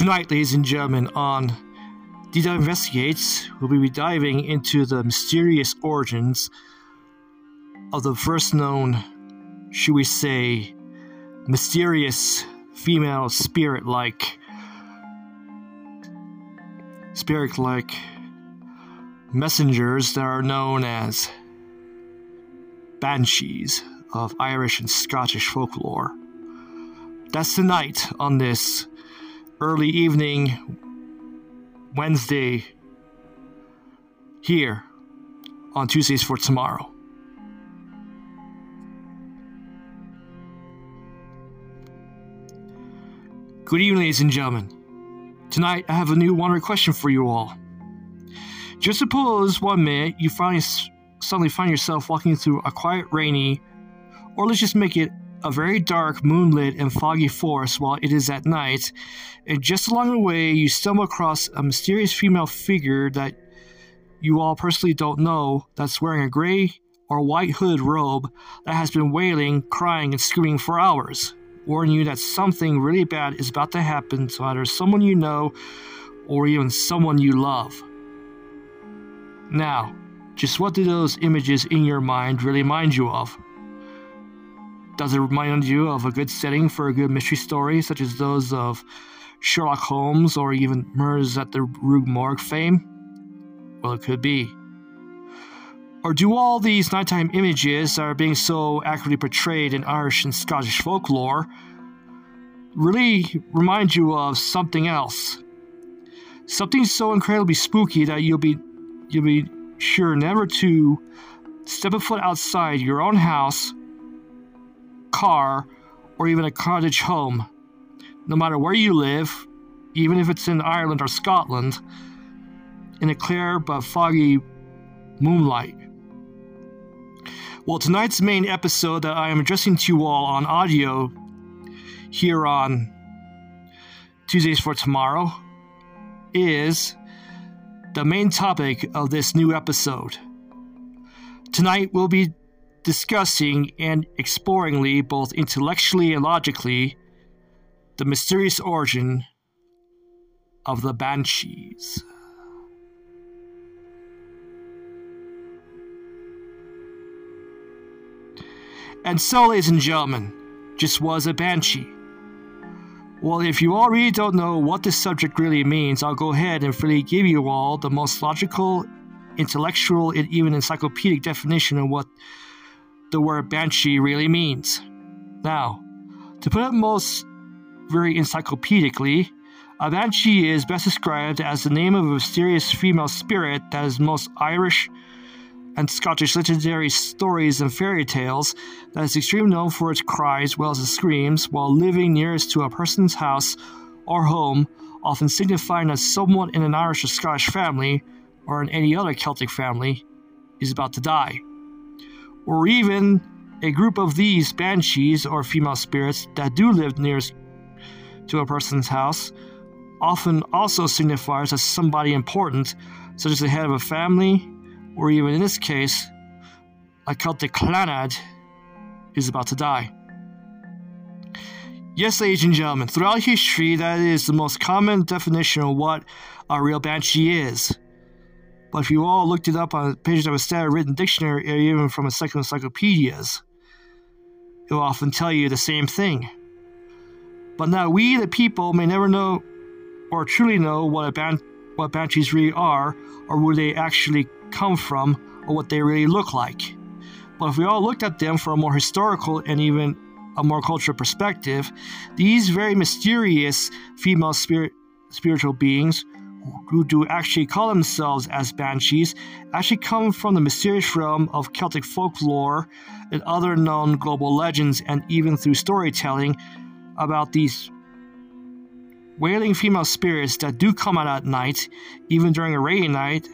Tonight, ladies and gentlemen, on DW Investigates, we'll be diving into the mysterious origins of the first known, should we say, mysterious female spirit like spirit like messengers that are known as banshees of Irish and Scottish folklore. That's tonight on this early evening Wednesday here on Tuesdays for Tomorrow. Good evening, ladies and gentlemen. Tonight I have a new wonder question for you all. Just suppose one minute you finally suddenly find yourself walking through a quiet, rainy, or let's just make it a very dark, moonlit, and foggy forest while it is at night, and just along the way, you stumble across a mysterious female figure that you all personally don't know that's wearing a gray or white hooded robe that has been wailing, crying, and screaming for hours, warning you that something really bad is about to happen to either someone you know or even someone you love. Now, just what do those images in your mind really remind you of? Does it remind you of a good setting for a good mystery story, such as those of Sherlock Holmes or even Murders at the Rue Morgue fame? Well, it could be. Or do all these nighttime images that are being so accurately portrayed in Irish and Scottish folklore really remind you of something else? Something so incredibly spooky that you'll be you'll be sure never to step a foot outside your own house car, or even a cottage home. No matter where you live, even if it's in Ireland or Scotland, in a clear but foggy moonlight. Well, tonight's main episode that I am addressing to you all on audio here on Tuesdays for Tomorrow is the main topic of this new episode. Tonight we'll be discussing and exploringly, both intellectually and logically, the mysterious origin of the Banshees. And so, ladies and gentlemen, just was a Banshee. Well, if you already don't know what this subject really means, I'll go ahead and freely give you all the most logical, intellectual, and even encyclopedic definition of what the word banshee really means. Now, to put it most very encyclopedically, a banshee is best described as the name of a mysterious female spirit that is most Irish and Scottish legendary stories and fairy tales that is extremely known for its cries well as its screams while living nearest to a person's house or home, often signifying that someone in an Irish or Scottish family or in any other Celtic family is about to die or even a group of these banshees or female spirits that do live near to a person's house often also signifies as somebody important, such as the head of a family, or even in this case, a Celtic clanad is about to die. Yes, ladies and gentlemen, throughout history, that is the most common definition of what a real banshee is. But if you all looked it up on pages of a standard written dictionary or even from a second encyclopedias, it will often tell you the same thing. But now we, the people, may never know or truly know what a ban- what banshees really are, or where they actually come from, or what they really look like. But if we all looked at them from a more historical and even a more cultural perspective, these very mysterious female spirit spiritual beings who do actually call themselves as banshees actually come from the mysterious realm of Celtic folklore and other known global legends, and even through storytelling about these wailing female spirits that do come out at night, even during a rainy night,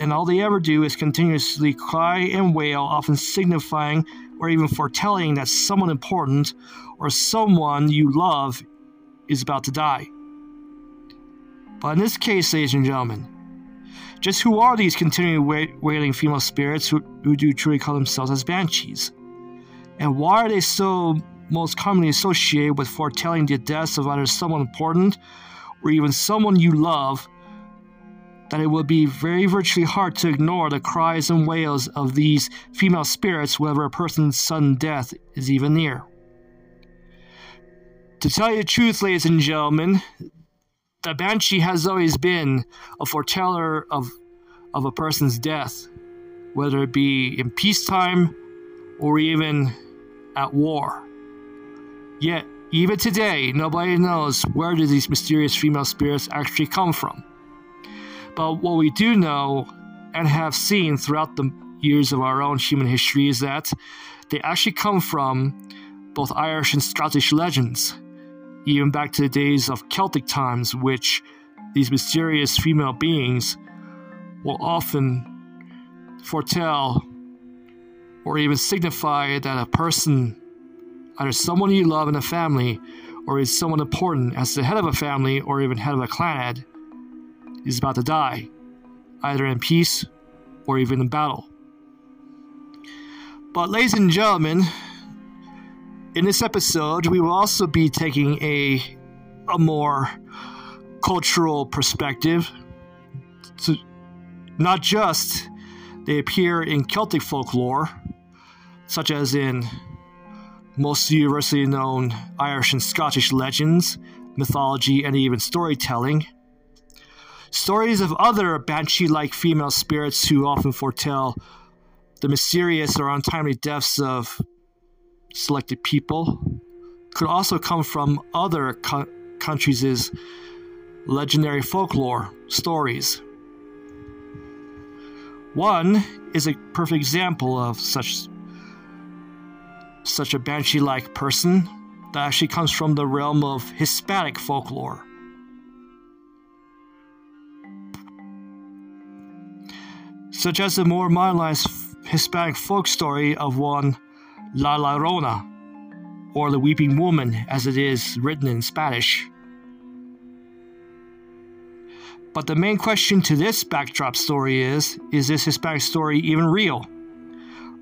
and all they ever do is continuously cry and wail, often signifying or even foretelling that someone important or someone you love is about to die. But in this case, ladies and gentlemen, just who are these continually wailing female spirits who, who do truly call themselves as banshees? And why are they so most commonly associated with foretelling the deaths of either someone important or even someone you love, that it would be very virtually hard to ignore the cries and wails of these female spirits whenever a person's sudden death is even near. To tell you the truth, ladies and gentlemen, the Banshee has always been a foreteller of, of a person's death, whether it be in peacetime or even at war. Yet, even today, nobody knows where do these mysterious female spirits actually come from. But what we do know and have seen throughout the years of our own human history is that they actually come from both Irish and Scottish legends, even back to the days of Celtic times, which these mysterious female beings will often foretell or even signify that a person, either someone you love in a family, or is someone important as the head of a family or even head of a clan, is about to die, either in peace or even in battle. But, ladies and gentlemen, in this episode, we will also be taking a, a more cultural perspective. To, not just they appear in Celtic folklore, such as in most universally known Irish and Scottish legends, mythology, and even storytelling Stories of other banshee like female spirits who often foretell the mysterious or untimely deaths of selected people could also come from other co- countries' legendary folklore stories. One is a perfect example of such such a banshee-like person that actually comes from the realm of Hispanic folklore. such as the more modernized Hispanic folk story of one La Llorona, or the Weeping Woman as it is written in Spanish. But the main question to this backdrop story is is this Hispanic story even real?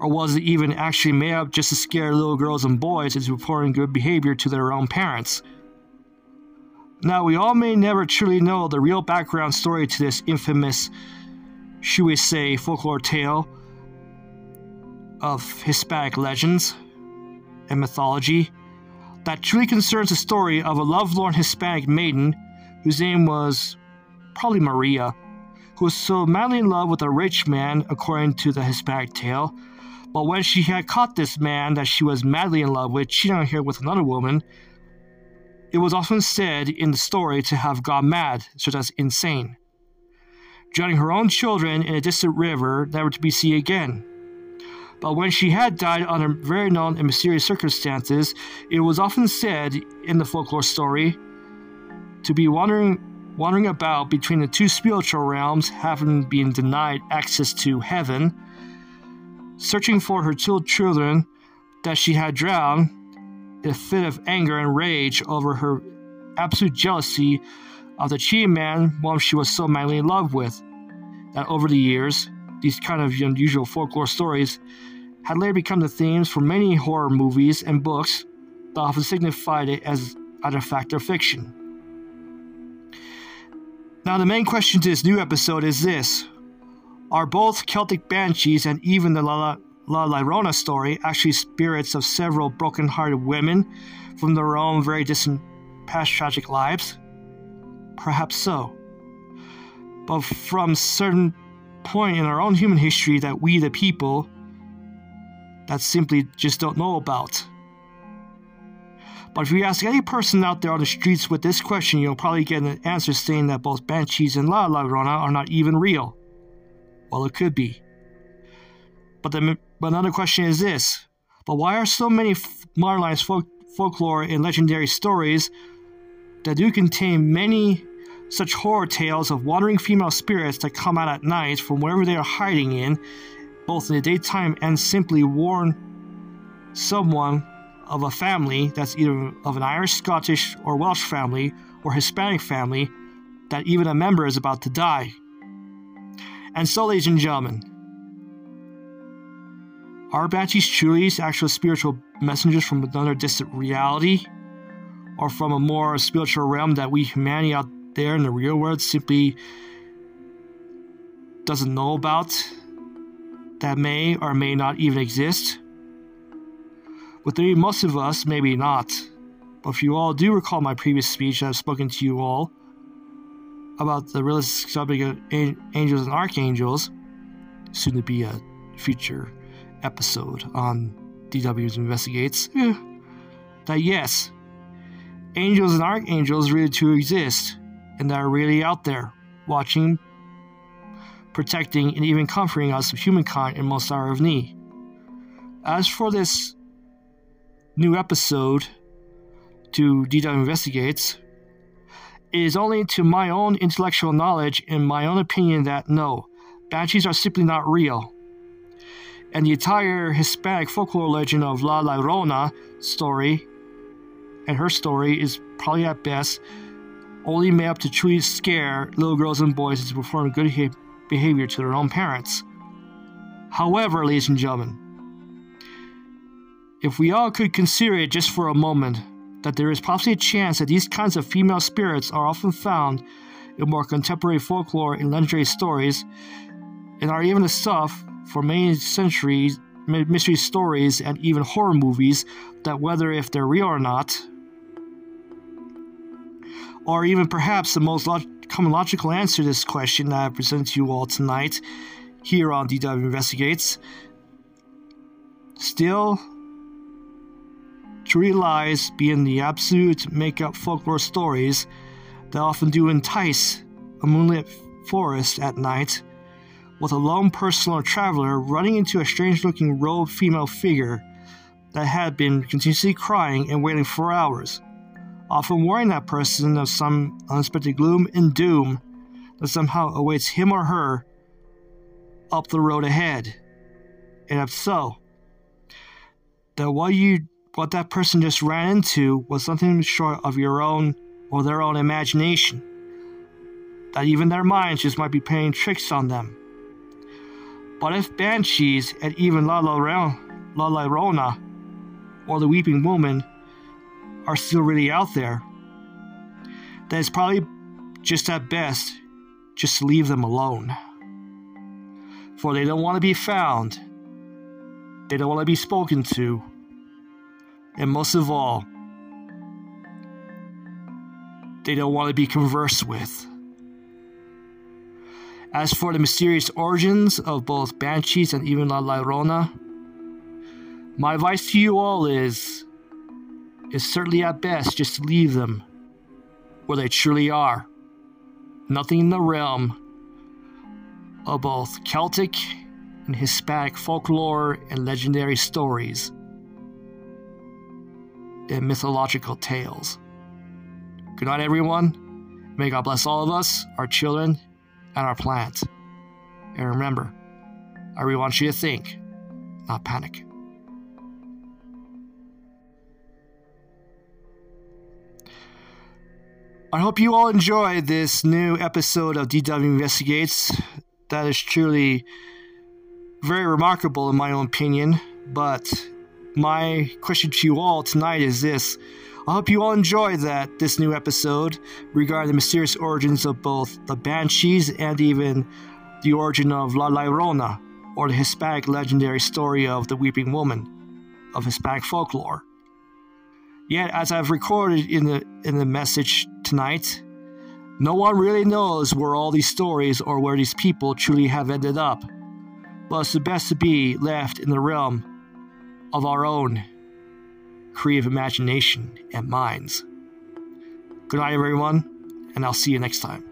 Or was it even actually made up just to scare little girls and boys into reporting good behavior to their own parents? Now, we all may never truly know the real background story to this infamous should we say, folklore tale of Hispanic legends and mythology that truly concerns the story of a lovelorn Hispanic maiden whose name was probably Maria, who was so madly in love with a rich man, according to the Hispanic tale. But when she had caught this man that she was madly in love with cheating on her with another woman, it was often said in the story to have gone mad, such as insane drowning her own children in a distant river never to be seen again. But when she had died under very known and mysterious circumstances, it was often said in the folklore story to be wandering wandering about between the two spiritual realms, having been denied access to heaven, searching for her two children that she had drowned in a fit of anger and rage over her absolute jealousy of the cheating man whom she was so madly in love with. That over the years, these kind of unusual folklore stories had later become the themes for many horror movies and books that often signified it as either fact or fiction. Now, the main question to this new episode is this Are both Celtic banshees and even the La, La Llorona story actually spirits of several broken hearted women from their own very distant past tragic lives? Perhaps so. But from certain point in our own human history that we the people that simply just don't know about. But if you ask any person out there on the streets with this question, you'll probably get an answer saying that both Banshees and La Llorona are not even real. Well, it could be. But, the, but another question is this But why are so many modernized folk, folklore and legendary stories that do contain many such horror tales of wandering female spirits that come out at night from wherever they are hiding in, both in the daytime and simply warn someone of a family that's either of an Irish, Scottish, or Welsh family or Hispanic family that even a member is about to die. And so, ladies and gentlemen, are banshees truly actual spiritual messengers from another distant reality? Or from a more spiritual realm that we humanity out there in the real world simply doesn't know about that may or may not even exist? With maybe most of us, maybe not. But if you all do recall my previous speech, I've spoken to you all about the realistic subject of angels and archangels, soon to be a future episode on DW's Investigates, eh, that yes, angels and archangels really do exist, and that are really out there, watching, protecting, and even comforting us of humankind in most hour of need. As for this new episode to DW Investigates, it is only to my own intellectual knowledge and my own opinion that no, banshees are simply not real. And the entire Hispanic folklore legend of La Llorona story and her story is probably at best only made up to truly scare little girls and boys into performing good behavior to their own parents. However, ladies and gentlemen, if we all could consider it just for a moment that there is possibly a chance that these kinds of female spirits are often found in more contemporary folklore and legendary stories, and are even the stuff for many centuries mystery stories and even horror movies that whether if they're real or not or even perhaps the most log- common logical answer to this question that I present to you all tonight here on DW Investigates. Still to realize being the absolute make up folklore stories that often do entice a moonlit forest at night with a lone person or traveler running into a strange looking robed female figure that had been continuously crying and waiting for hours, Uh, often warning that person of some unexpected gloom and doom that somehow awaits him or her up the road ahead. And if so, that what you what that person just ran into was something short of your own or their own imagination. That even their minds just might be playing tricks on them. But if banshees and even La Llorona or the Weeping Woman are still really out there, then it's probably just at best just leave them alone. For they don't want to be found, they don't want to be spoken to, and most of all, they don't want to be conversed with. As for the mysterious origins of both Banshees and even La Llorona, my advice to you all is is certainly at best just to leave them where they truly are. Nothing in the realm of both Celtic and Hispanic folklore and legendary stories and mythological tales. Good night, everyone. May God bless all of us, our children, and our planet. And remember, I really want you to think, not panic. I hope you all enjoyed this new episode of DW Investigates. That is truly very remarkable, in my own opinion. But my question to you all tonight is this I hope you all enjoyed that this new episode regarding the mysterious origins of both the Banshees and even the origin of La Llorona, or the Hispanic legendary story of the Weeping Woman of Hispanic folklore. Yet, as I've recorded in the in the message tonight, no one really knows where all these stories or where these people truly have ended up. But it's the best to be left in the realm of our own creative imagination and minds. Good night, everyone, and I'll see you next time.